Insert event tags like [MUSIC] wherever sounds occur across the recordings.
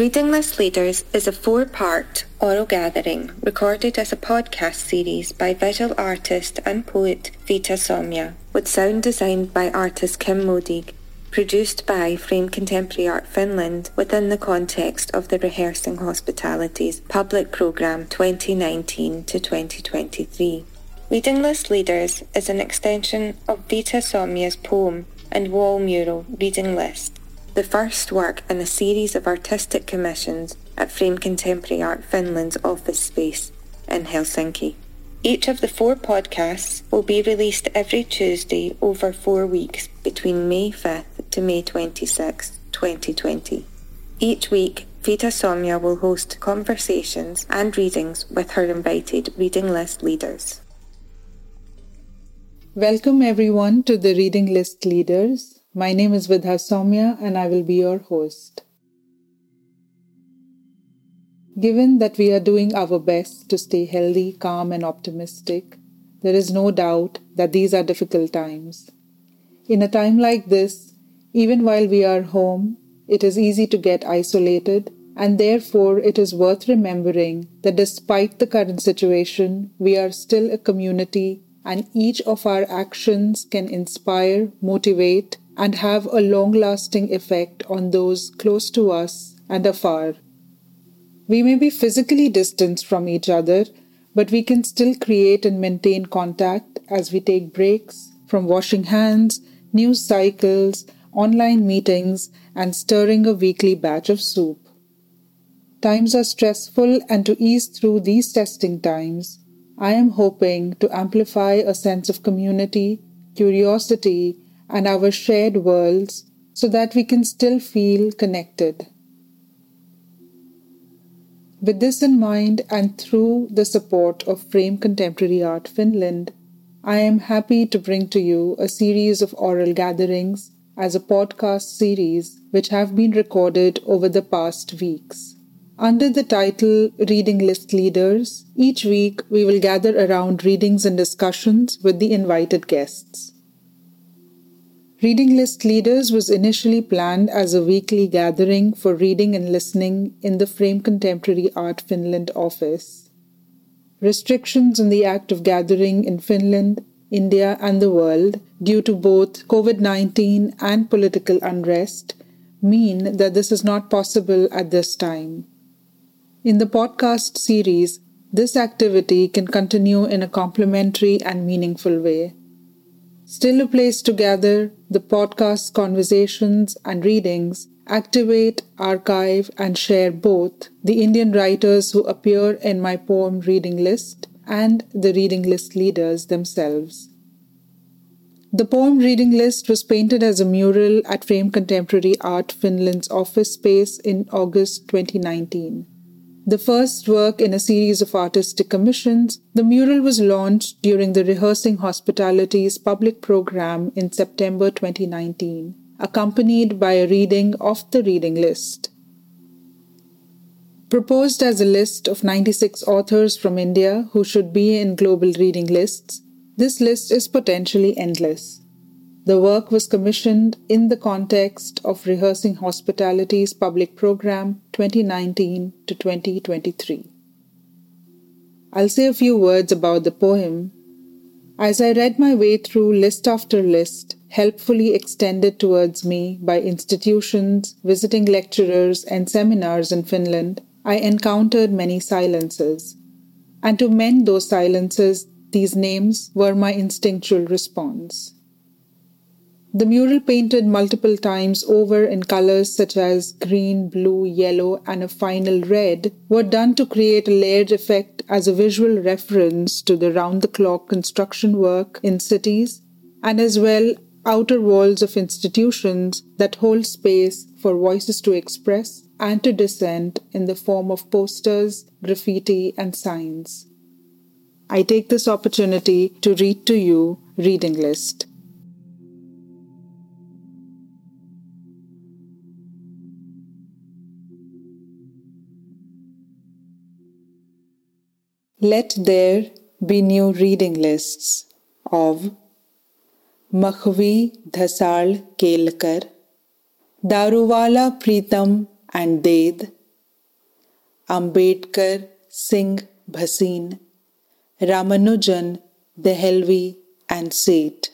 Reading List Leaders is a four part oral gathering recorded as a podcast series by visual artist and poet Vidha Saumya, with sound designed by artist Kim Modig, produced by Frame Contemporary Art Finland within the context of the Rehearsing Hospitalities public programme 2019 to 2023. Reading List Leaders is an extension of Vidha Saumya's poem and wall mural Reading List the first work in a series of artistic commissions at Frame Contemporary Art Finland's office space in Helsinki. Each of the four podcasts will be released every Tuesday over four weeks between May 5th to May 26, 2020. Each week, Vidha Saumya will host conversations and readings with her invited reading list leaders. Welcome everyone to the Reading List Leaders. My name is Vidha Saumya and I will be your host. Given that we are doing our best to stay healthy, calm, and optimistic, there is no doubt that these are difficult times. In a time like this, even while we are home, it is easy to get isolated, and therefore it is worth remembering that despite the current situation, we are still a community and each of our actions can inspire, motivate, and have a long lasting effect on those close to us and afar. We may be physically distanced from each other, but we can still create and maintain contact as we take breaks from washing hands, news cycles, online meetings, and stirring a weekly batch of soup. Times are stressful, and to ease through these testing times, I am hoping to amplify a sense of community, curiosity, and our shared worlds so that we can still feel connected. With this in mind, and through the support of Frame Contemporary Art Finland, I am happy to bring to you a series of oral gatherings as a podcast series which have been recorded over the past weeks. Under the title Reading List Leaders, each week we will gather around readings and discussions with the invited guests. Reading List Leaders was initially planned as a weekly gathering for reading and listening in the Frame Contemporary Art Finland office. Restrictions on the act of gathering in Finland, India, and the world due to both COVID 19 and political unrest mean that this is not possible at this time. In the podcast series, this activity can continue in a complementary and meaningful way. Still a place to gather, the podcasts, conversations, and readings activate, archive, and share both the Indian writers who appear in my poem reading list and the reading list leaders themselves. The poem reading list was painted as a mural at Frame Contemporary Art Finland's office space in August 2019 the first work in a series of artistic commissions, the mural was launched during the Rehearsing Hospitalities public program in September 2019, accompanied by a reading of the reading list. Proposed as a list of 96 authors from India who should be in global reading lists, this list is potentially endless. The work was commissioned in the context of Rehearsing Hospitalities public program 2019 to 2023. I'll say a few words about the poem. As I read my way through list after list, helpfully extended towards me by institutions, visiting lecturers, and seminars in Finland, I encountered many silences. And to mend those silences, these names were my instinctual response. The mural painted multiple times over in colors such as green, blue, yellow, and a final red were done to create a layered effect as a visual reference to the round the clock construction work in cities and as well outer walls of institutions that hold space for voices to express and to dissent in the form of posters, graffiti, and signs. I take this opportunity to read to you reading list. Let there be new reading lists of Makhvi Dhasal Kelkar, Daruwala Pritam and Ded, Ambedkar, Singh, Bhasin, Ramanujan, Dehelvi, and Seth.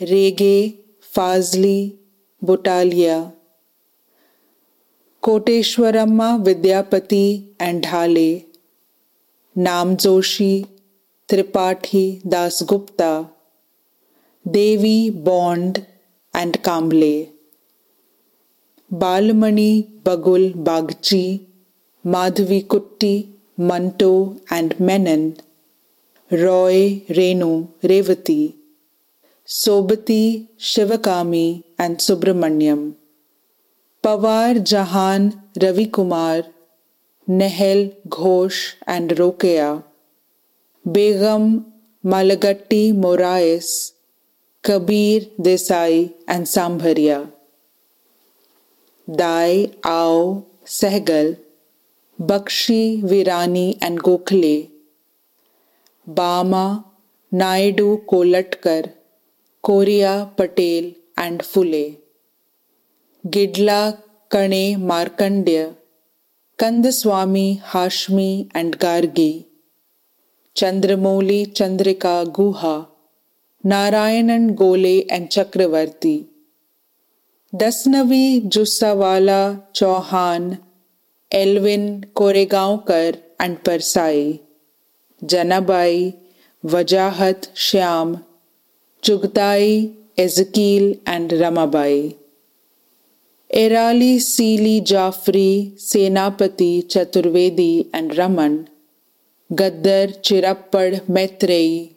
Rege, Fazli, Botalia, Koteshwaramma, Vidyapati, and Dhale, Namjoshi, Tripathi, Dasgupta, Devi, Bond and Kamble, Balamani, Bagul, Bagchi, Madhavi Kutty, Manto and Menon, Roy, Renu, Revathi, Sobti, Sivakami and Subramaniam Pawar, Jahan Ravi Kumar Nehel, Ghosh, and Rokeya. Begum, Malagatti, Morais, Kabir, Desai, and Sambharia. Dai, Ao, Sehgal, Bakshi, Virani, and Gokhale. Bama, Naidu, Kolatkar, Korea, Patel, and Fule. Gidla, Kane, Markandya, Kandaswamy, Hashmi and Gargi. Chandramouli, Chandrika, Guha. Narayanan, Gole and Chakravarti. Dasnavi, Jussawalla, Chauhan, Elwin, Koregaonkar and Parsai. Janabai, Wajahat, Shyam. Chughtai Ezekiel and Ramabai. Erali, Seeli, Jafri, Senapati, Chaturvedi, and Raman. Gaddar, Chirappad, Maitreyi,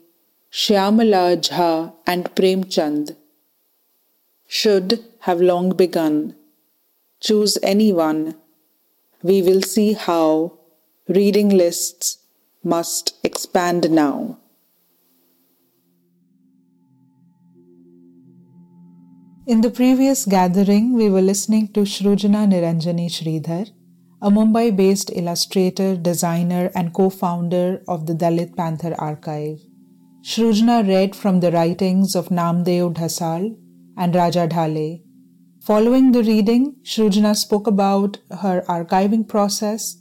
Shyamala Jha, and Premchand. Should have long begun. Choose any one. We will see how reading lists must expand now. In the previous gathering, we were listening to Shrujana Niranjani Sridhar, a Mumbai based illustrator, designer, and co founder of the Dalit Panther Archive. Shrujana read from the writings of Namdeo Dhasal and Raja Dhale. Following the reading, Shrujana spoke about her archiving process,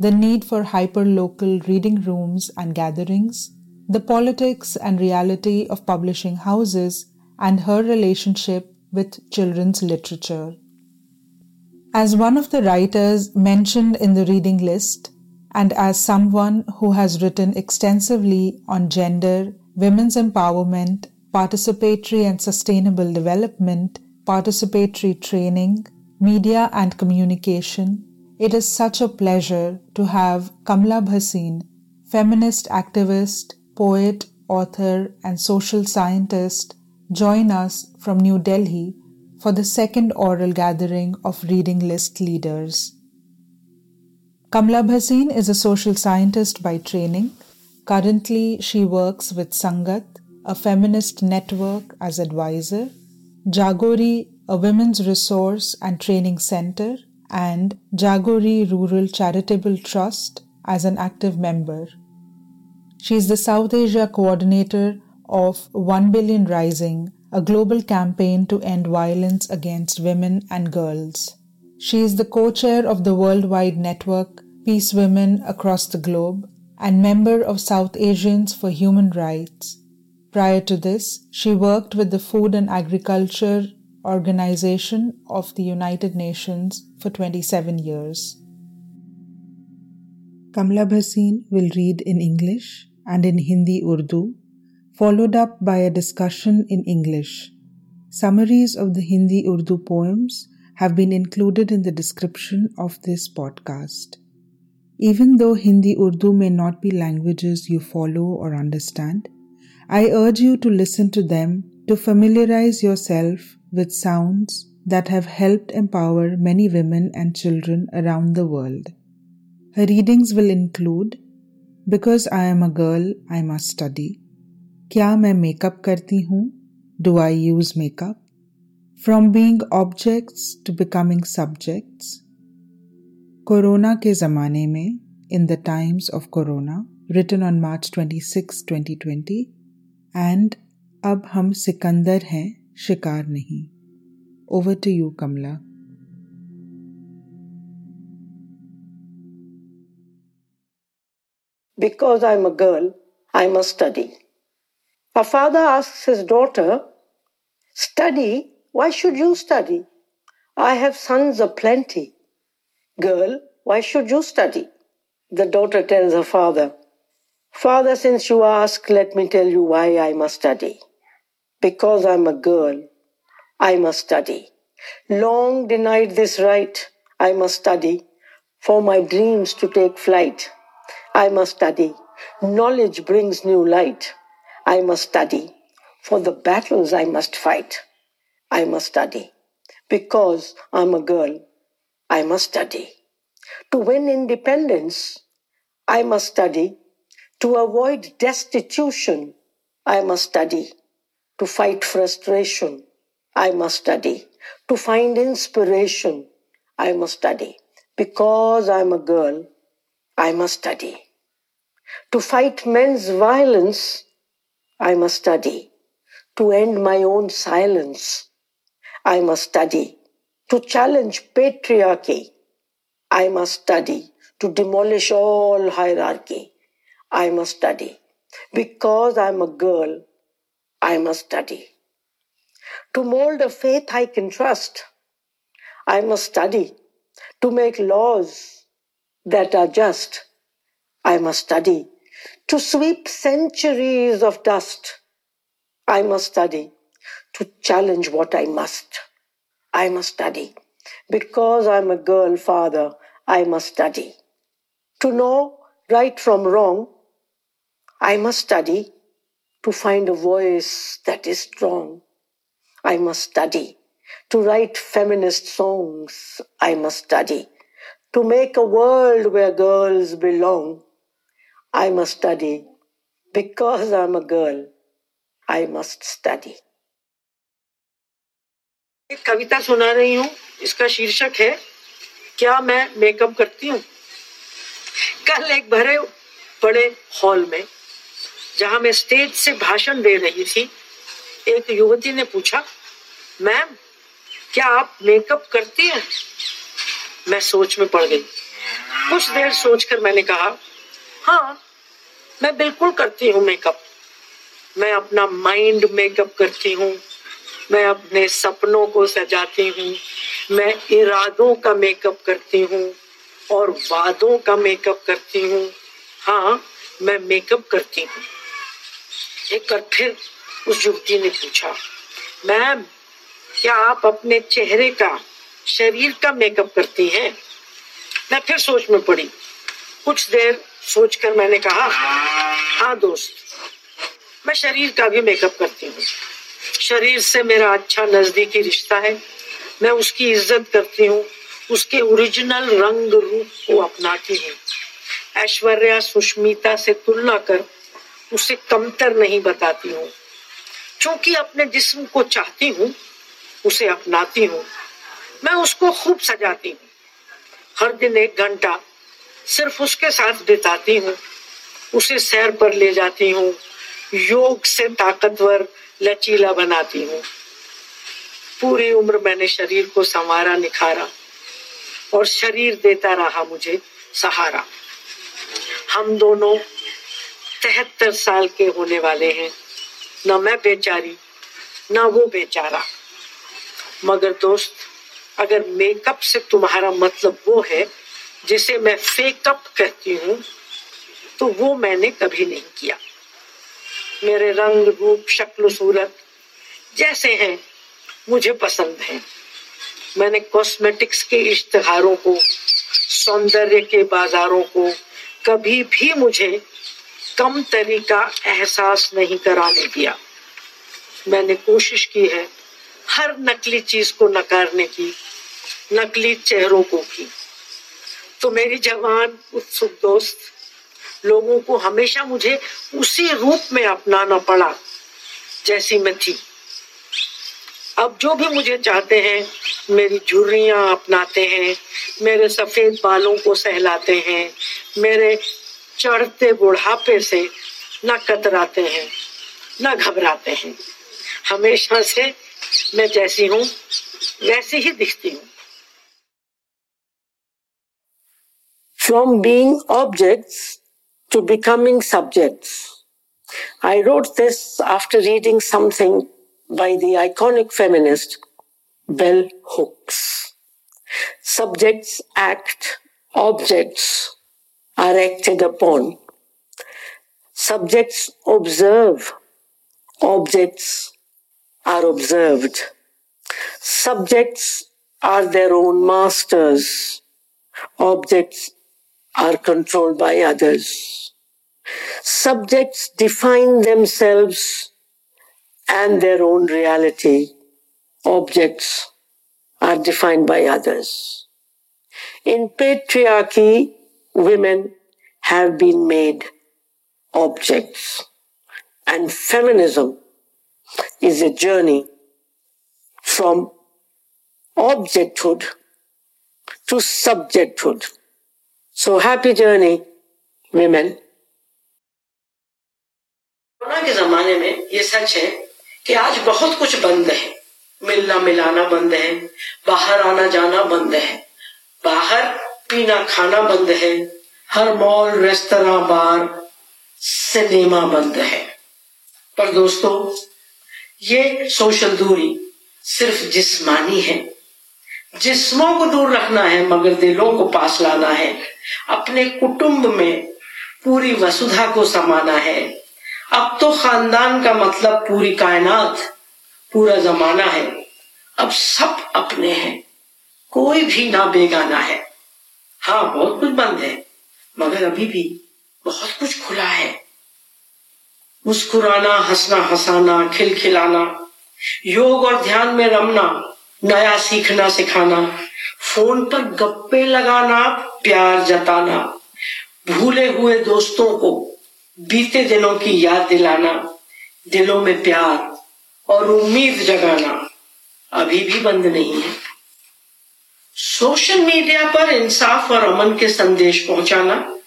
the need for hyperlocal reading rooms and gatherings, the politics and reality of publishing houses, and her relationship with children's literature. As one of the writers mentioned in the reading list, and as someone who has written extensively on gender, women's empowerment, participatory and sustainable development, participatory training, media and communication, it is such a pleasure to have Kamla Bhasin, feminist activist, poet, author, and social scientist, join us from New Delhi for the second oral gathering of reading list leaders. Kamla Bhasin is a social scientist by training. Currently, she works with Sangat, a feminist network, as advisor, Jagori, a women's resource and training center, and Jagori Rural Charitable Trust as an active member. She is the South Asia coordinator of 1 Billion Rising, a global campaign to end violence against women and girls. She is the co chair of the worldwide network Peace Women Across the Globe and member of South Asians for Human Rights. Prior to this, she worked with the Food and Agriculture Organization of the United Nations for 27 years. Kamla Bhasin will read in English and in Hindi Urdu followed up by a discussion in English. Summaries of the Hindi Urdu poems have been included in the description of this podcast. Even though Hindi Urdu may not be languages you follow or understand, I urge you to listen to them to familiarize yourself with sounds that have helped empower many women and children around the world. Her readings will include Because I am a girl, I must study. क्या मैं makeup करती हूँ? Do I use makeup from being objects to becoming subjects corona के ज़माने में in the times of corona return on March 26, 2020 and अब हम सिकंदर हैं शिकार नहीं। Over to you Kamala Because I'm a girl, I must study. A father asks his daughter, Study? Why should you study? I have sons aplenty. Girl, why should you study? The daughter tells her father, Father, since you ask, let me tell you why I must study. Because I'm a girl, I must study. Long denied this right, I must study. For my dreams to take flight, I must study. Knowledge brings new light. I must study. For the battles I must fight, I must study. Because I'm a girl, I must study. To win independence, I must study. To avoid destitution, I must study. To fight frustration, I must study. To find inspiration, I must study. Because I'm a girl, I must study. To fight men's violence, I must study. To end my own silence, I must study. To challenge patriarchy, I must study. To demolish all hierarchy, I must study. Because I'm a girl, I must study. To mold a faith I can trust, I must study. To make laws that are just, I must study. To sweep centuries of dust, I must study to challenge what I must. I must study. Because I'm a girl father, I must study. To know right from wrong, I must study to find a voice that is strong. I must study. To write feminist songs, I must study. To make a world where girls belong, I must study. Because I'm a girl, I must study. एक कविता सुना रही हूँ इसका शीर्षक है क्या मैं makeup करती हूँ कल एक भरे बड़े हॉल में जहाँ मैं स्टेज से भाषण दे रही थी एक युवती ने पूछा मैम क्या आप मेकअप करती हैं मैं सोच में पड़ गई कुछ देर सोचकर मैंने कहा हाँ मैं बिल्कुल करती हूँ मेकअप मैं अपना माइंड मेकअप करती हूँ। मैं अपने सपनों को सजाती हूँ। मैं इरादों का मेकअप करती हूँ और वादों का मेकअप करती हूँ। हाँ मैं मेकअप करती हूँ। एक बार फिर उस युवती ने पूछा, मैम, क्या आप अपने चेहरे का, शरीर का मेकअप करती हैं? मैं फिर सोच में पड़ी। कुछ देर सोचकर मैंने कहा हाँ दोस्त, मैं शरीर का भी मेकअप करती हूँ। शरीर से मेरा अच्छा नजदीकी रिश्ता है। मैं उसकी इज़्ज़त करती हूँ, उसके ओरिजिनल रंग रूप को अपनाती हूँ। ऐश्वर्या सुष्मिता से तुलना कर, उसे कमतर नहीं बताती हूँ। क्योंकि अपने जिस्म को चाहती हूँ, उसे अपनाती हूँ। मैं उसको खूब सजाती हूँ। हर दिन एक घंटा सिर्फ़ उसके साथ बिताती हूँ, उसे सैर पर ले जाती हूँ, योग से ताकतवर, लचीला बनाती हूँ। पूरी उम्र मैंने शरीर को संवारा, निखारा और शरीर देता रहा मुझे सहारा। हम दोनों तिहत्तर साल के होने वाले हैं, न मैं बेचारी, न वो बेचारा। मगर दोस्त, अगर मेकअप से तुम्हारा मतलब वो है जिसे मैं फेकअप कहती हूँ तो वो मैंने कभी नहीं किया। मेरे रंग, रूप, शक्ल, सूरत जैसे हैं, मुझे पसंद है। मैंने कॉस्मेटिक्स के इश्तहारों को, सौंदर्य के बाजारों को कभी भी मुझे कम तरीका एहसास नहीं कराने दिया। मैंने कोशिश की है हर नकली चीज़ को नकारने की, नकली चेहरों को की तो मेरी जवान उत्सुक दोस्त, लोगों को हमेशा मुझे उसी रूप में अपनाना पड़ा, जैसी मैं थी। अब जो भी मुझे चाहते हैं, मेरी झुर्रियाँ अपनाते हैं, मेरे सफ़ेद बालों को सहलाते हैं, मेरे चढ़ते बुढ़ापे से न कतराते हैं, न घबराते हैं। हमेशा से मैं जैसी हूँ, वैसी ही दिखती हूँ। From being objects to becoming subjects. I wrote this after reading something by the iconic feminist Bell Hooks. Subjects act, objects are acted upon. Subjects observe, objects are observed. Subjects are their own masters. Objects are controlled by others. Subjects define themselves and their own reality. Objects are defined by others. In patriarchy, women have been made objects. And feminism is a journey from objecthood to subjecthood. So happy journey, women. Corona के जमाने में ये सच है कि आज बहुत कुछ बंद है। मिलना मिलाना बंद है बाहर आना जाना बंद है बाहर पीना खाना बंद है हर मॉल रेस्तरा बार सिनेमा बंद है। पर दोस्तों ये सोशल दूरी सिर्फ़ जिस्मानी है। जिस्मों को दूर रखना है मगर दिलों को पास लाना है। अपने कुटुंब में पूरी वसुधा को समाना है। अब तो खानदान का मतलब पूरी कायनात, पूरा जमाना है। अब सब अपने हैं। कोई भी ना बेगाना है। हाँ बहुत कुछ बंद है, मगर अभी भी बहुत कुछ खुला है। मुस्कुराना, हंसना, हंसाना, खिलखिलाना, योग और ध्यान में रमना, नया सीखना, सिखाना। फ़ोन पर गप्पे लगाना, प्यार जताना, भूले हुए दोस्तों को बीते दिनों की याद दिलाना, दिलों में प्यार और उम्मीद जगाना अभी भी बंद नहीं है। सोशल मीडिया पर इंसाफ और अमन के संदेश पहुंचाना,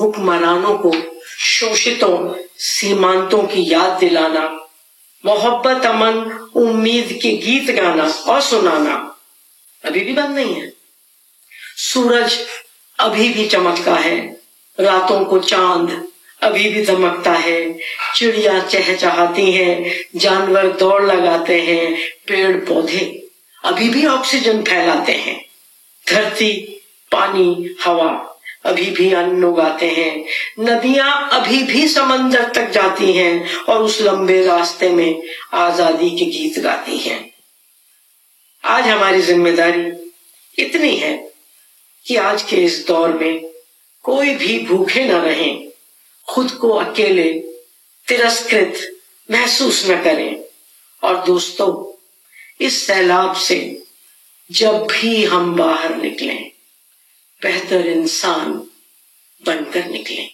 हुक्मरानों को शोषितों, सीमांतों की याद दिलाना, मोहब्बत अमन, उम्मीद के गीत गाना और सुनाना। अभी भी बंद नहीं है। सूरज अभी भी चमकता है। रातों को चाँद अभी भी धमकता है। चिड़िया चहचहाती हैं, जानवर दौड़ लगाते हैं पेड़ पौधे अभी भी ऑक्सीजन फैलाते हैं। धरती, पानी, हवा अभी भी अन्न उगाते हैं। नदियाँ अभी भी समंदर तक जाती हैं और उस लंबे रास्ते में आज़ादी के गीत गाती हैं। आज हमारी ज़िम्मेदारी इतनी है कि आज के इस दौर में कोई भी भूखे न रहे, खुद को अकेले, तिरस्कृत महसूस न करें। और दोस्तों, इस सैलाब से जब भी हम बाहर निकलें, बेहतर इंसान बनकर निकलें।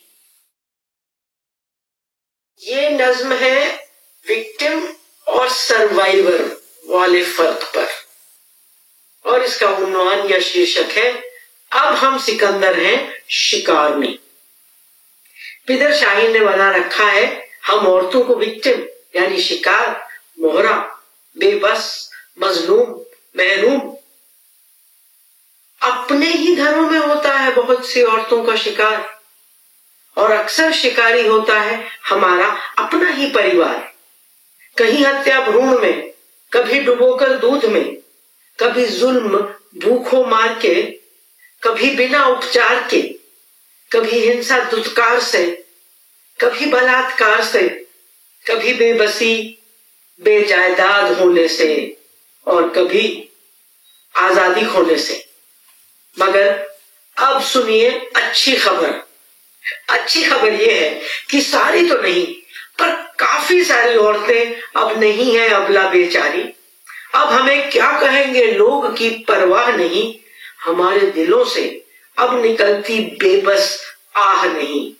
ये नज्म है विक्टिम और सर्वाइवर वाले फ़र्क पर। और इसका उन्वान या शीर्षक है, अब हम सिकंदर हैं शिकार में। पिदर शाहीन ने बना रखा है, हम औरतों को विक्टिम यानी शिकार, मोहरा, बेबस, मजलूम, महरूम। अपने ही घरों में होता है बहुत सी औरतों का शिकार। और अक्सर शिकारी होता है हमारा अपना ही परिवार। कहीं हत्या भ्रूण में, कभी डुबोकर दूध में कभी जुल्म भूखों मार के, कभी बिना उपचार के, कभी हिंसा दुत्कार से, कभी बलात्कार से, कभी बेबसी, बेजायदाद होने से और कभी आज़ादी खोने से। मगर अब सुनिए अच्छी खबर। अच्छी खबर यह है कि सारी तो नहीं, पर काफ़ी सारी औरतें अब नहीं है अबला बेचारी अब हमें क्या कहेंगे? लोग की परवाह नहीं। हमारे दिलों से अब निकलती बेबस आह नहीं।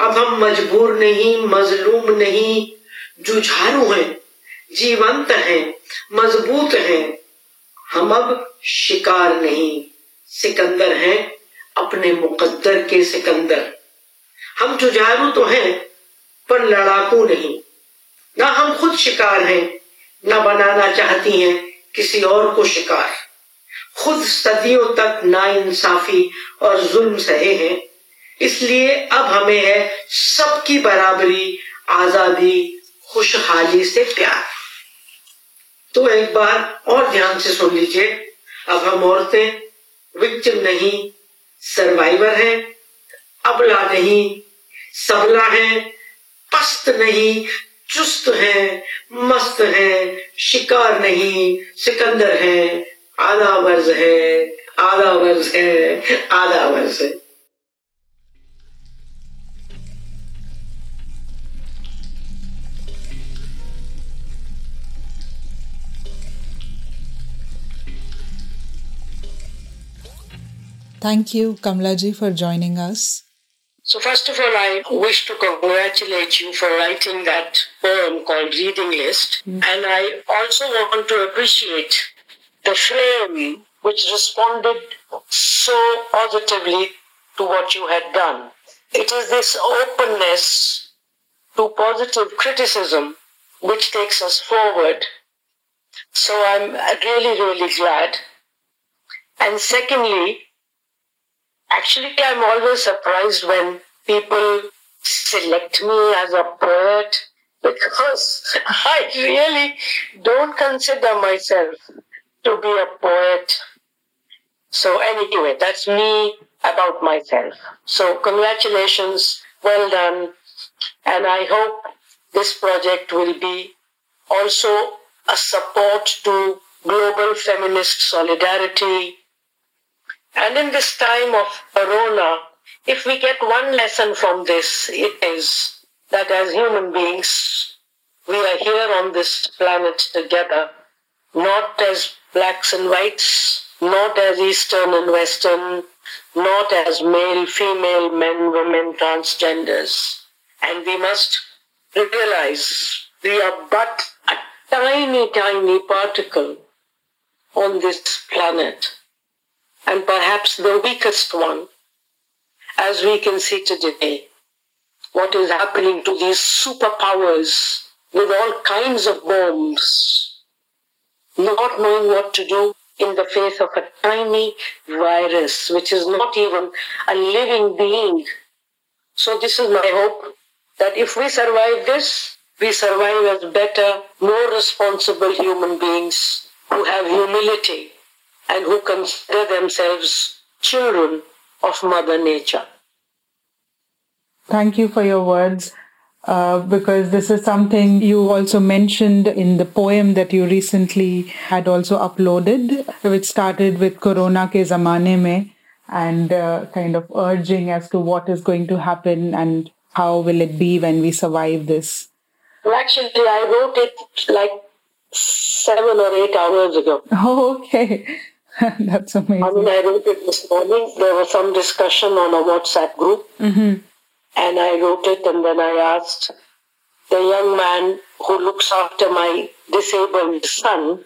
अब हम मजबूर नहीं, मजलूम नहीं। जुझारू हैं, जीवंत हैं, मज़बूत हैं। हम अब शिकार नहीं। सिकंदर हैं, अपने मुकद्दर के सिकंदर। हम जुझारू तो हैं, पर लड़ाकू नहीं। ना हम खुद शिकार हैं ना बनाना चाहती हैं किसी और को शिकार। खुद सदियों तक ना इंसाफी और जुल्म सहे हैं, इसलिए अब हमें है सबकी बराबरी, आज़ादी, खुशहाली से प्यार। तो एक बार और ध्यान से सुन लीजिए, अब हम औरतें विक्टिम नहीं, सर्वाइवर हैं, अबला नहीं, सबला है, पस्त नहीं चुस्त है मस्त है शिकार नहीं सिकंदर है आधा वर्ज है आधा वर्ज है आधा वर्ज है Thank you, Kamlaji, for joining us. So, first of all, I wish to congratulate you for writing that poem called Reading List. Mm. And I also want to appreciate the frame which responded so positively to what you had done. It is this openness to positive criticism which takes us forward. So I'm really, really glad. And secondly, Actually, I'm always surprised when people select me as a poet because [LAUGHS] I really don't consider myself to be a poet. So anyway, that's me about myself. So congratulations, well done. And I hope this project will be also a support to global feminist solidarity and in this time of Corona, if we get one lesson from this, it is that as human beings, we are here on this planet together, not as blacks and whites, not as Eastern and Western, not as male, female, men, women, transgenders. And we must realize we are but a tiny, tiny particle on this planet and perhaps the weakest one, as we can see today, what is happening to these superpowers with all kinds of bombs, not knowing what to do in the face of a tiny virus, which is not even a living being. So this is my hope that if we survive this, we survive as better, more responsible human beings who have humility and who consider themselves children of Mother Nature. Thank you for your words. Uh, because this is something you also mentioned in the poem that you recently had also uploaded, which started with Corona ke zamane mein and uh, kind of urging as to what is going to happen and how will it be when we survive this. Well, actually, I wrote it like seven or eight hours ago. Oh, [LAUGHS] okay. [LAUGHS] That's amazing. I mean, I wrote it this morning. There was some discussion on a WhatsApp group. Mm-hmm. And I wrote it, and then I asked the young man who looks after my disabled son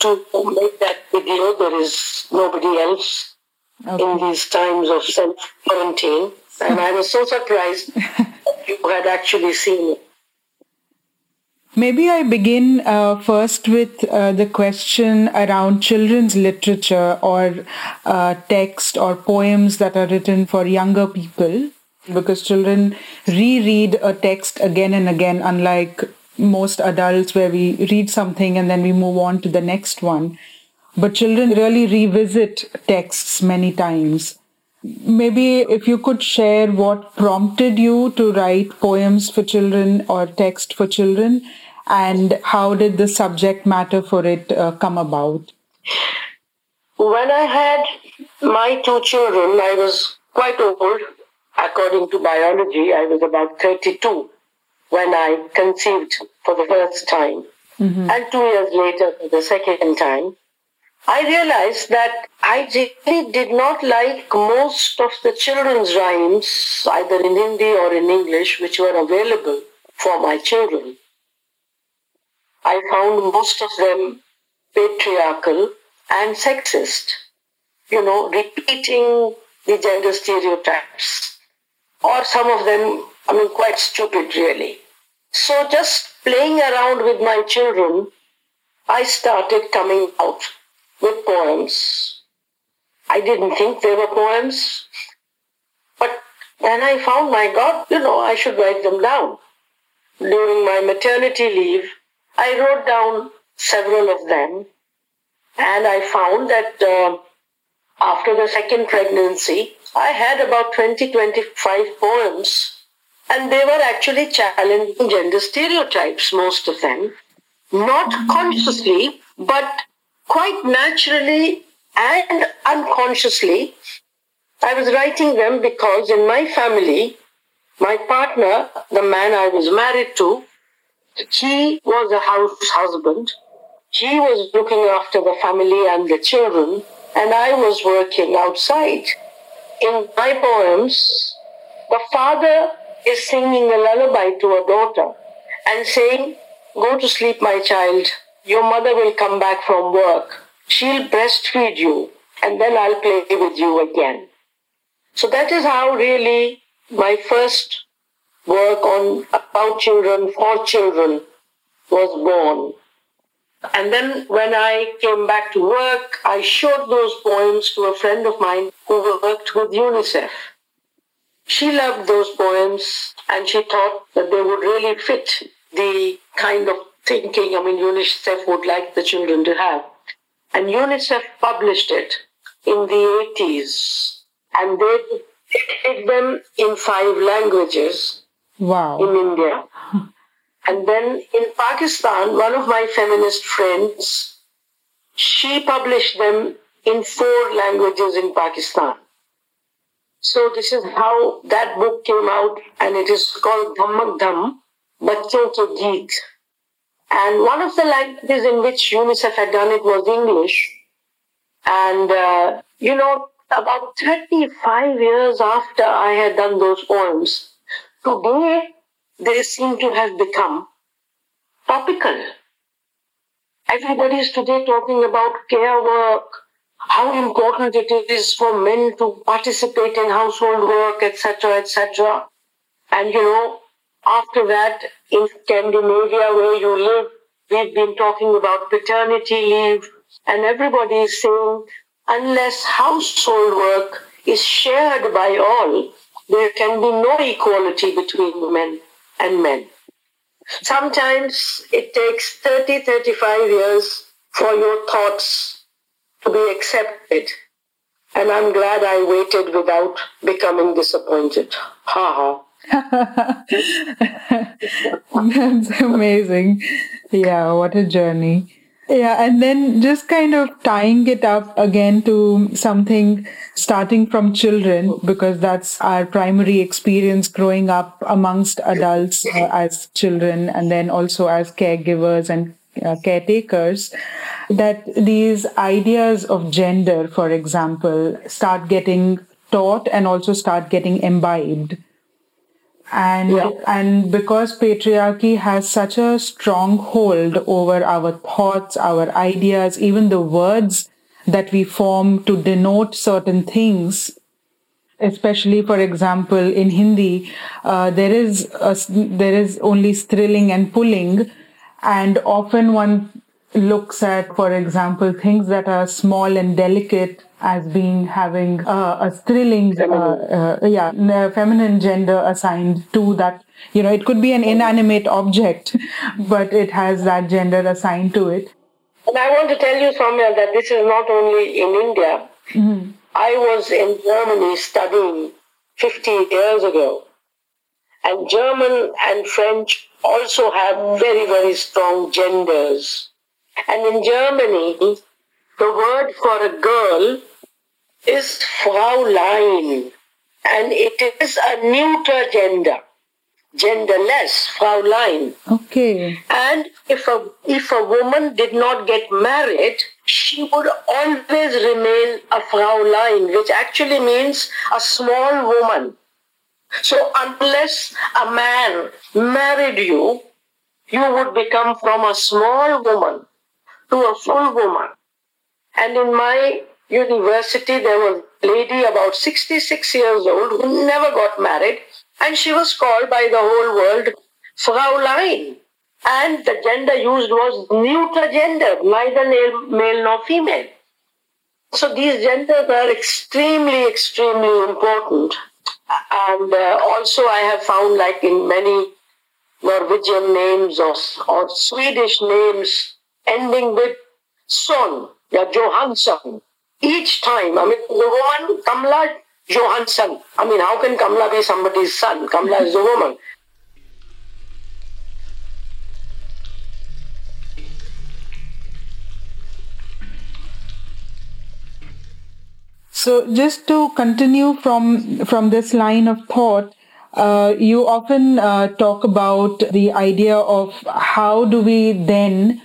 to make that video. There is nobody else okay. in these times of self quarantine. And I was so surprised [LAUGHS] you had actually seen it. Maybe I begin uh, first with uh, the question around children's literature or uh, text or poems that are written for younger people, because children reread a text again and again, unlike most adults where we read something and then we move on to the next one. But children really revisit texts many times. Maybe if you could share what prompted you to write poems for children or text for children and how did the subject matter for it uh, come about? When I had my two children, I was quite old. According to biology, I was about 32 when I conceived for the first time. Mm-hmm. And two years later, for the second time, I realized that I really did not like most of the children's rhymes, either in Hindi or in English, which were available for my children. I found most of them patriarchal and sexist, you know, repeating the gender stereotypes. Or some of them, I mean, quite stupid, really. So just playing around with my children, I started coming out with poems. I didn't think they were poems, but And I found, my God, you know, I should write them down. During my maternity leave, I wrote down several of them. And I found that uh, after the second pregnancy, I had about 20, 25 poems. And they were actually challenging gender stereotypes, most of them. Not consciously, but quite naturally and unconsciously, I was writing them because in my family, my partner, the man I was married to, he was a house husband. He was looking after the family and the children, and I was working outside. In my poems, the father is singing a lullaby to a daughter and saying, Go to sleep, my child. Your mother will come back from work. She'll breastfeed you, and then I'll play with you again. So that is how really my first work on about children for children was born. And then when I came back to work, I showed those poems to a friend of mine who worked with UNICEF. She loved those poems and she thought that they would really fit the kind of thinking, I mean, UNICEF would like the children to have. And UNICEF published it in the 80s and they did them in five languages wow. in India. And then in Pakistan, one of my feminist friends, she published them in four languages in Pakistan. So this is how that book came out, and it is called Dhammak Dham, Bachon Ke Geet. And one of the languages in which UNICEF had done it was English. And, uh, you know, about 35 years after I had done those poems, today they seem to have become topical. Everybody is today talking about care work, how important it is for men to participate in household work, etc., etc. And you know, after that, in Scandinavia, where you live, we've been talking about paternity leave, and everybody is saying unless household work is shared by all, there can be no equality between women and men. Sometimes it takes 30, 35 years for your thoughts to be accepted. And I'm glad I waited without becoming disappointed. Ha ha. [LAUGHS] That's amazing. Yeah, what a journey. Yeah, and then just kind of tying it up again to something starting from children, because that's our primary experience growing up amongst adults uh, as children and then also as caregivers and uh, caretakers, that these ideas of gender, for example, start getting taught and also start getting imbibed and yeah. and because patriarchy has such a strong hold over our thoughts our ideas even the words that we form to denote certain things especially for example in hindi uh, there is a, there is only strilling and pulling and often one looks at for example things that are small and delicate as being having uh, a thrilling, uh, uh, yeah, feminine gender assigned to that. You know, it could be an inanimate object, [LAUGHS] but it has that gender assigned to it. And I want to tell you, Saumya, that this is not only in India. Mm-hmm. I was in Germany studying 50 years ago. And German and French also have very, very strong genders. And in Germany, the word for a girl is Fraulein, and it is a neuter gender, genderless, Fraulein. Okay. And if a if a woman did not get married, she would always remain a Fraulein, which actually means a small woman. So unless a man married you, you would become from a small woman to a full woman. And in my university, there was a lady about 66 years old who never got married, and she was called by the whole world Fraulein. And the gender used was neuter gender, neither male nor female. So these genders are extremely, extremely important. And uh, also, I have found, like in many Norwegian names or, or Swedish names ending with son, yeah, Johansson. Each time, I mean, the woman, Kamla Johansson. I mean, how can Kamla be somebody's son? Kamla is a woman. So, just to continue from from this line of thought, uh, you often uh, talk about the idea of how do we then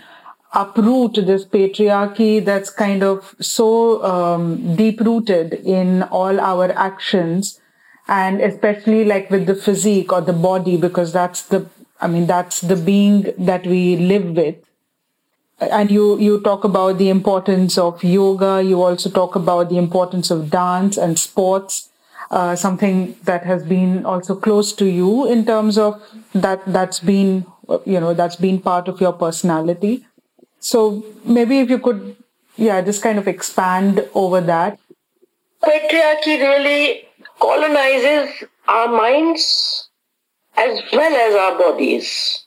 uproot this patriarchy that's kind of so um, deep rooted in all our actions and especially like with the physique or the body because that's the i mean that's the being that we live with. And you you talk about the importance of yoga. You also talk about the importance of dance and sports uh, something that has been also close to you in terms of that that's been you know that's been part of your personality so maybe if you could, yeah, just kind of expand over that. Patriarchy really colonizes our minds as well as our bodies.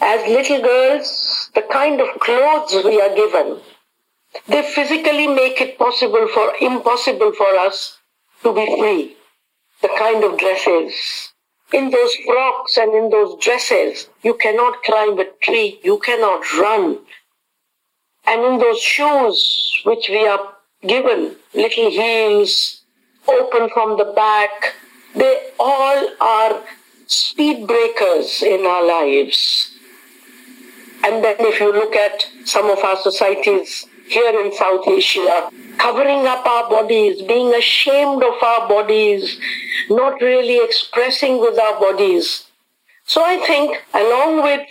As little girls, the kind of clothes we are given, they physically make it possible for impossible for us to be free. The kind of dresses. In those frocks and in those dresses, you cannot climb a tree, you cannot run, and in those shoes which we are given, little heels, open from the back, they all are speed breakers in our lives. And then if you look at some of our societies here in South Asia, covering up our bodies, being ashamed of our bodies, not really expressing with our bodies. So I think along with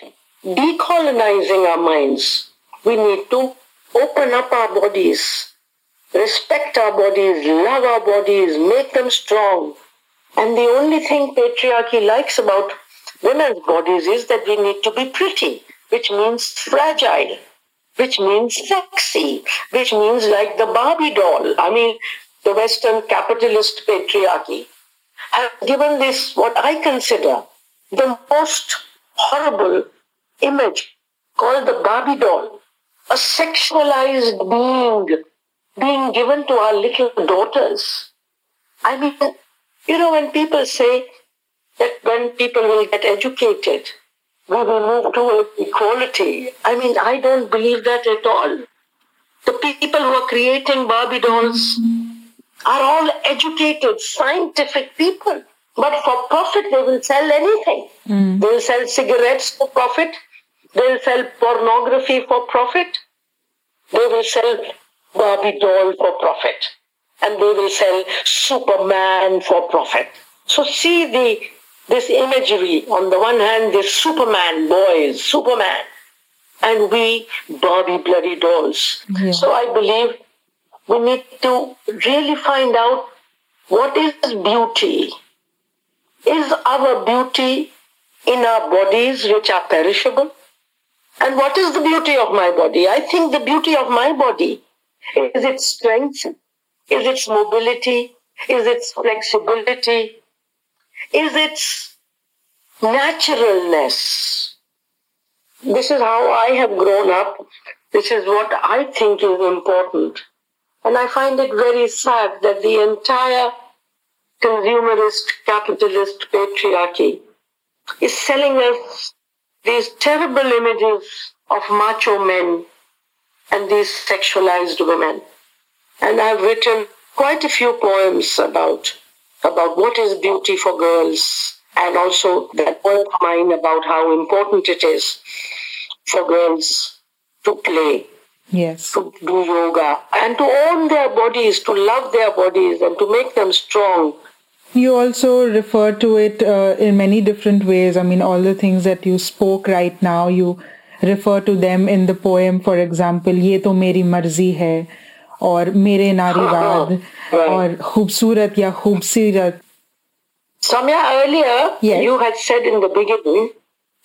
decolonizing our minds, we need to open up our bodies, respect our bodies, love our bodies, make them strong. And the only thing patriarchy likes about women's bodies is that we need to be pretty, which means fragile, which means sexy, which means like the Barbie doll. I mean, the Western capitalist patriarchy have given this what I consider the most horrible image called the Barbie doll a sexualized being being given to our little daughters. I mean, you know, when people say that when people will get educated, we will move to equality. I mean, I don't believe that at all. The people who are creating Barbie dolls are all educated, scientific people. But for profit, they will sell anything. Mm. They will sell cigarettes for profit. They'll sell pornography for profit. They will sell Barbie doll for profit. And they will sell Superman for profit. So see the this imagery. On the one hand, this Superman boys, Superman, and we Barbie bloody dolls. Yeah. So I believe we need to really find out what is beauty. Is our beauty in our bodies which are perishable? And what is the beauty of my body? I think the beauty of my body is its strength, is its mobility, is its flexibility, is its naturalness. This is how I have grown up. This is what I think is important. And I find it very sad that the entire consumerist capitalist patriarchy is selling us these terrible images of macho men and these sexualized women. And I've written quite a few poems about, about what is beauty for girls and also that poem of mine about how important it is for girls to play. Yes. To do yoga and to own their bodies, to love their bodies and to make them strong you also refer to it uh, in many different ways. I mean, all the things that you spoke right now, you refer to them in the poem, for example, Ye to meri marzi hai, or Mere Nariwad, [LAUGHS] or Khubsurat ya Khubsirat. Saumya, earlier yes. you had said in the beginning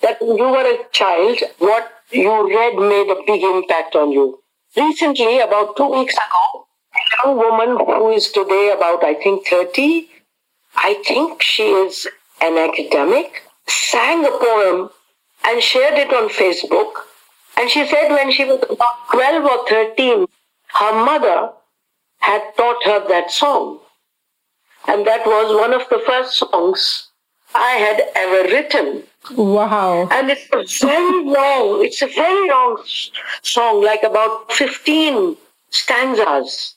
that when you were a child, what you read made a big impact on you. Recently, about two weeks ago, a young woman who is today about, I think, 30, I think she is an academic, sang a poem and shared it on Facebook. And she said when she was about 12 or 13, her mother had taught her that song. And that was one of the first songs I had ever written. Wow. And it's a very long, it's a very long song, like about 15 stanzas.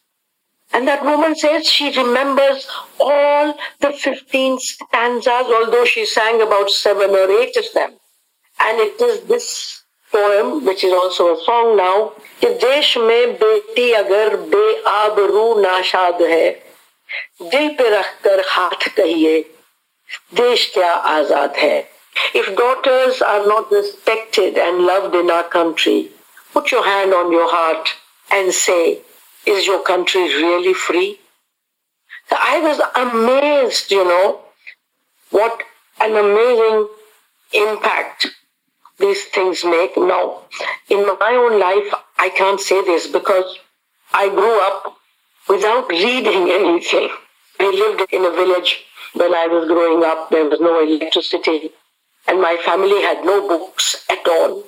And that woman says she remembers all the 15 stanzas, although she sang about seven or eight of them. And it is this poem, which is also a song now, कि देश में बेटी अगर बेआबरू नाशाद है दिल पे रखकर हाथ कहिए देश क्या आजाद है if daughters are not respected and loved in our country, put your hand on your heart and say, is your country really free? I was amazed, you know, what an amazing impact these things make. Now, in my own life, I can't say this because I grew up without reading [LAUGHS] anything. We lived in a village when I was growing up. There was no electricity and my family had no books at all.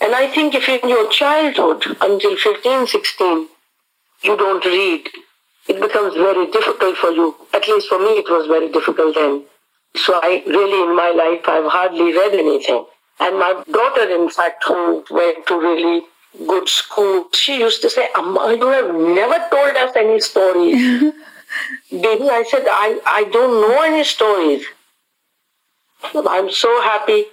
And I think if in your childhood, until 15, 16, you don't read, it becomes very difficult for you. At least for me, it was very difficult then. So I really, in my life, I've hardly read anything. And my daughter, in fact, who went to really good school, she used to say, Amma, you have never told us any stories. [LAUGHS] Baby, I said, I, I don't know any stories. I'm so happy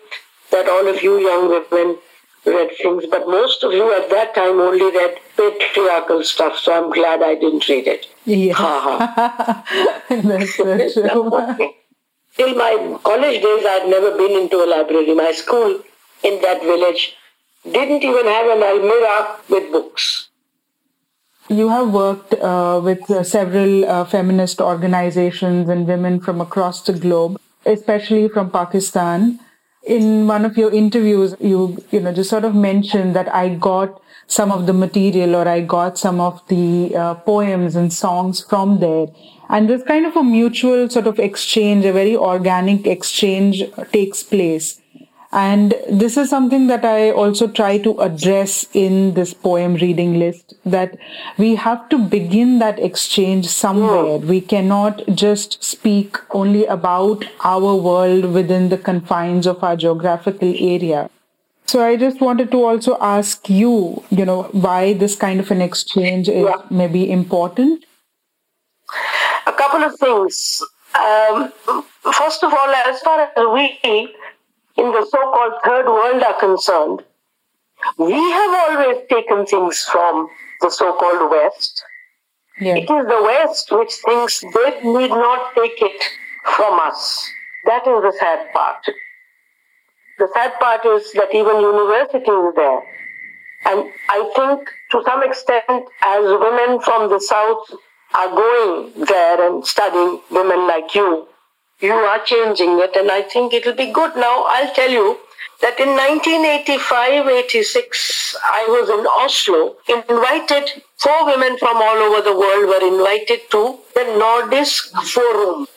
that all of you young women read things, but most of you at that time only read patriarchal stuff, so I'm glad I didn't read it. Yeah. [LAUGHS] That's so. [LAUGHS] Till my college days, I'd never been into a library. My school in that village didn't even have an almirah with books. You have worked uh, with uh, several uh, feminist organizations and women from across the globe especially from Pakistan. In one of your interviews, you, you know, just sort of mentioned that I got some of the material or I got some of the uh, poems and songs from there. And this kind of a mutual sort of exchange, a very organic exchange takes place. And this is something that I also try to address in this poem reading list that we have to begin that exchange somewhere. We cannot just speak only about our world within the confines of our geographical area. So I just wanted to also ask you, you know, why this kind of an exchange is yeah. maybe important. A couple of things. Um, first of all, as far as we in the so-called third world are concerned, we have always taken things from the so-called West. Yeah. It is the West which thinks they need not take it from us. That is the sad part. The sad part is that even university is there. And I think to some extent, as women from the South are going there and studying, women like you, you are changing it, and I think it'll be good. Now, I'll tell you that in 1985-86, I was in Oslo, invited, four women from all over the world were invited to the Nordisk Forum.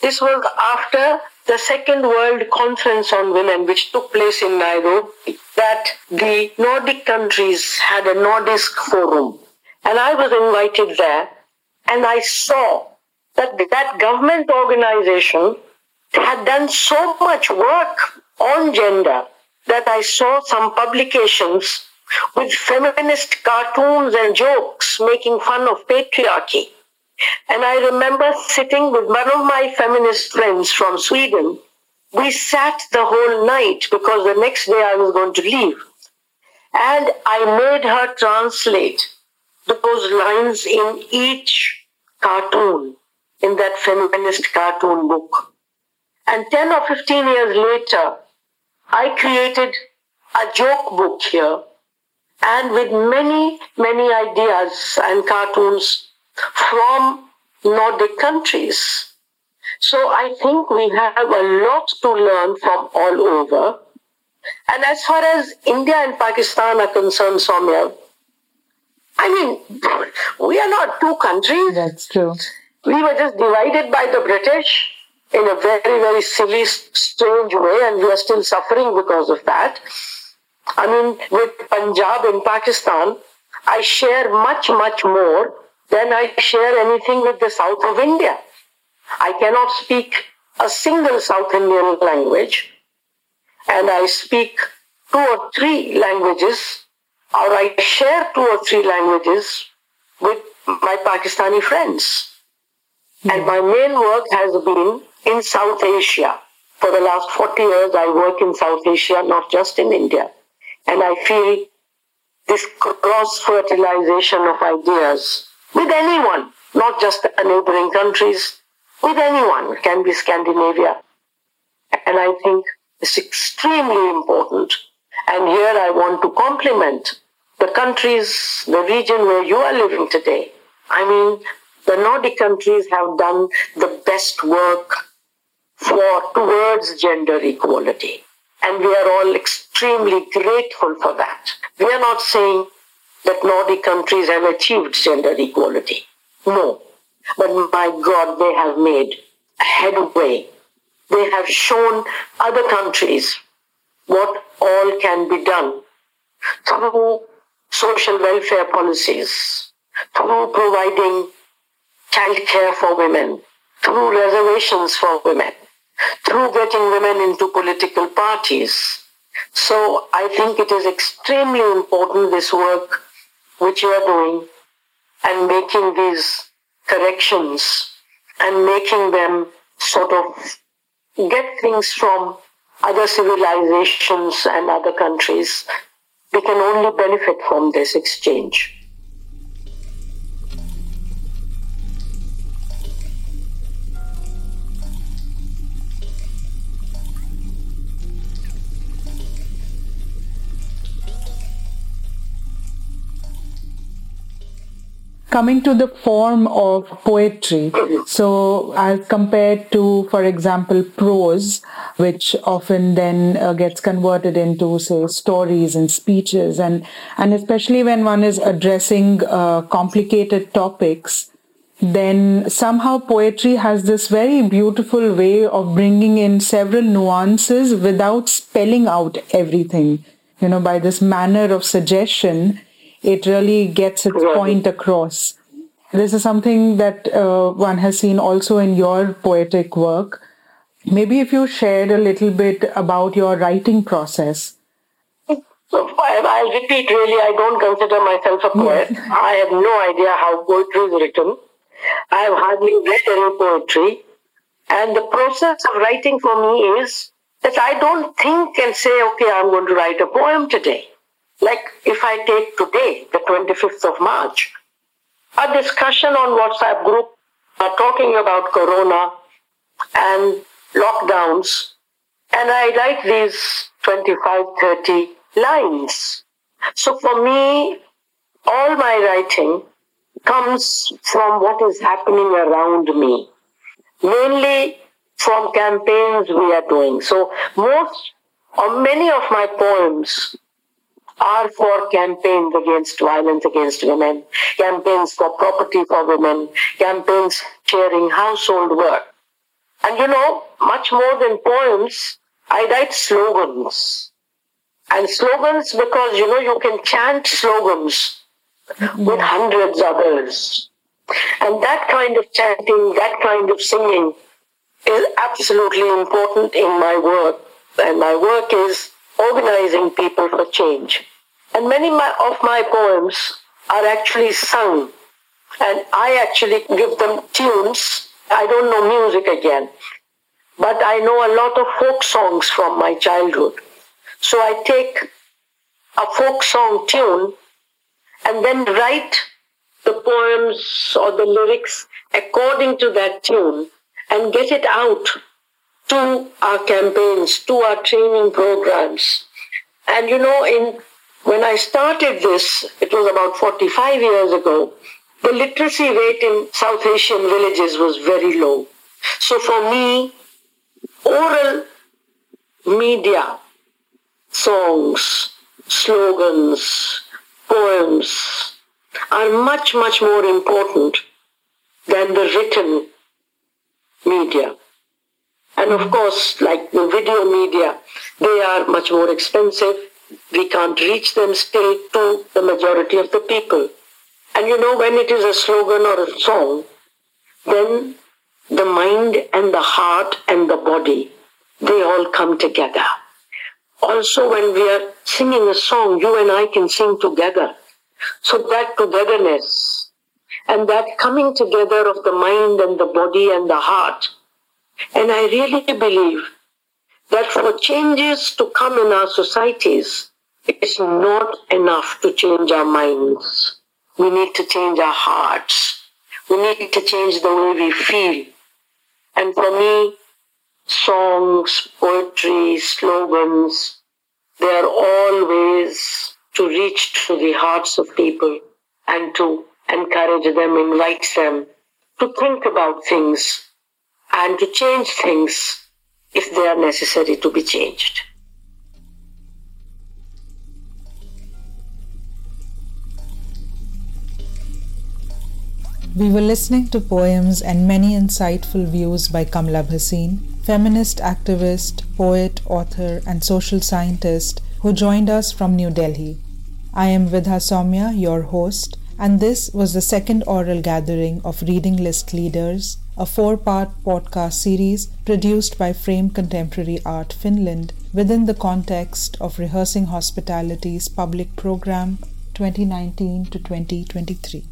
This was after the Second World Conference on Women, which took place in Nairobi, that the Nordic countries had a Nordisk Forum. And I was invited there, and I saw that that government organization had done so much work on gender that I saw some publications with feminist cartoons and jokes making fun of patriarchy. And I remember sitting with one of my feminist friends from Sweden. We sat the whole night because the next day I was going to leave. And I made her translate those lines in each cartoon in that feminist cartoon book. And 10 or 15 years later, I created a joke book here and with many, many ideas and cartoons from Nordic countries. So I think we have a lot to learn from all over. And as far as India and Pakistan are concerned, Saumya, I mean, [LAUGHS] we are not two countries. That's true. We were just divided by the British in a very, very silly, strange way, and we are still suffering because of that. I mean, with Punjab in Pakistan, I share much, much more than I share anything with the south of India. I cannot speak a single South Indian language, and I speak two or three languages, or I share two or three languages with my Pakistani friends. Mm. And my main work has been in South Asia. For the last 40 years, I work in South Asia, not just in India. And I feel this cross fertilization of ideas with anyone, not just the neighboring countries, with anyone, it can be Scandinavia. And I think it's extremely important. And here I want to compliment the countries, the region where you are living today. I mean, the Nordic countries have done the best work for towards gender equality. And we are all extremely grateful for that. We are not saying that Nordic countries have achieved gender equality. No. But my God, they have made headway. They have shown other countries what all can be done through social welfare policies, through providing child care for women, through reservations for women, through getting women into political parties. So I think it is extremely important this work which you are doing and making these corrections and making them sort of get things from other civilizations and other countries. We can only benefit from this exchange. Coming to the form of poetry. So, as compared to, for example, prose, which often then uh, gets converted into, say, stories and speeches, and and especially when one is addressing uh, complicated topics, then somehow poetry has this very beautiful way of bringing in several nuances without spelling out everything. You know, by this manner of suggestion it really gets its point across. This is something that uh, one has seen also in your poetic work. Maybe if you shared a little bit about your writing process. So I'll repeat really, I don't consider myself a poet. Yes. I have no idea how poetry is written. I have hardly read any poetry. And the process of writing for me is that I don't think and say, okay, I'm going to write a poem today. Like if I take today, the 25th of March, a discussion on WhatsApp group are talking about Corona and lockdowns, and I write these 25, 30 lines. So for me, all my writing comes from what is happening around me, mainly from campaigns we are doing. So most or many of my poems are for campaigns against violence against women, campaigns for property for women, campaigns sharing household work. And you know, much more than poems, I write slogans. And slogans because, you know, you can chant slogans with hmm. hundreds others. And that kind of chanting, that kind of singing is absolutely important in my work. And my work is organizing people for change. And many of my poems are actually sung. And I actually give them tunes. I don't know music again. But I know a lot of folk songs from my childhood. So I take a folk song tune and then write the poems or the lyrics according to that tune and get it out to our campaigns, to our training programs. And you know, in when I started this, it was about 45 years ago, the literacy rate in South Asian villages was very low. So for me, oral media, songs, slogans, poems are much, much more important than the written media. And of course, like the video media, they are much more expensive. We can't reach them still to the majority of the people. And you know, when it is a slogan or a song, then the mind and the heart and the body, they all come together. Also, when we are singing a song, you and I can sing together. So that togetherness and that coming together of the mind and the body and the heart. And I really believe that for changes to come in our societies, it's not enough to change our minds. We need to change our hearts. We need to change the way we feel. And for me, songs, poetry, slogans, they are all ways to reach to the hearts of people and to encourage them, invite them to think about things and to change things if they are necessary to be changed. We were listening to poems and many insightful views by Kamla Bhasin, feminist activist, poet, author, and social scientist who joined us from New Delhi. I am Vidha Saumya, your host, and this was the second oral gathering of Reading List Leaders, a four part podcast series produced by Frame Contemporary Art Finland within the context of Rehearsing Hospitalities public program 2019 to 2023.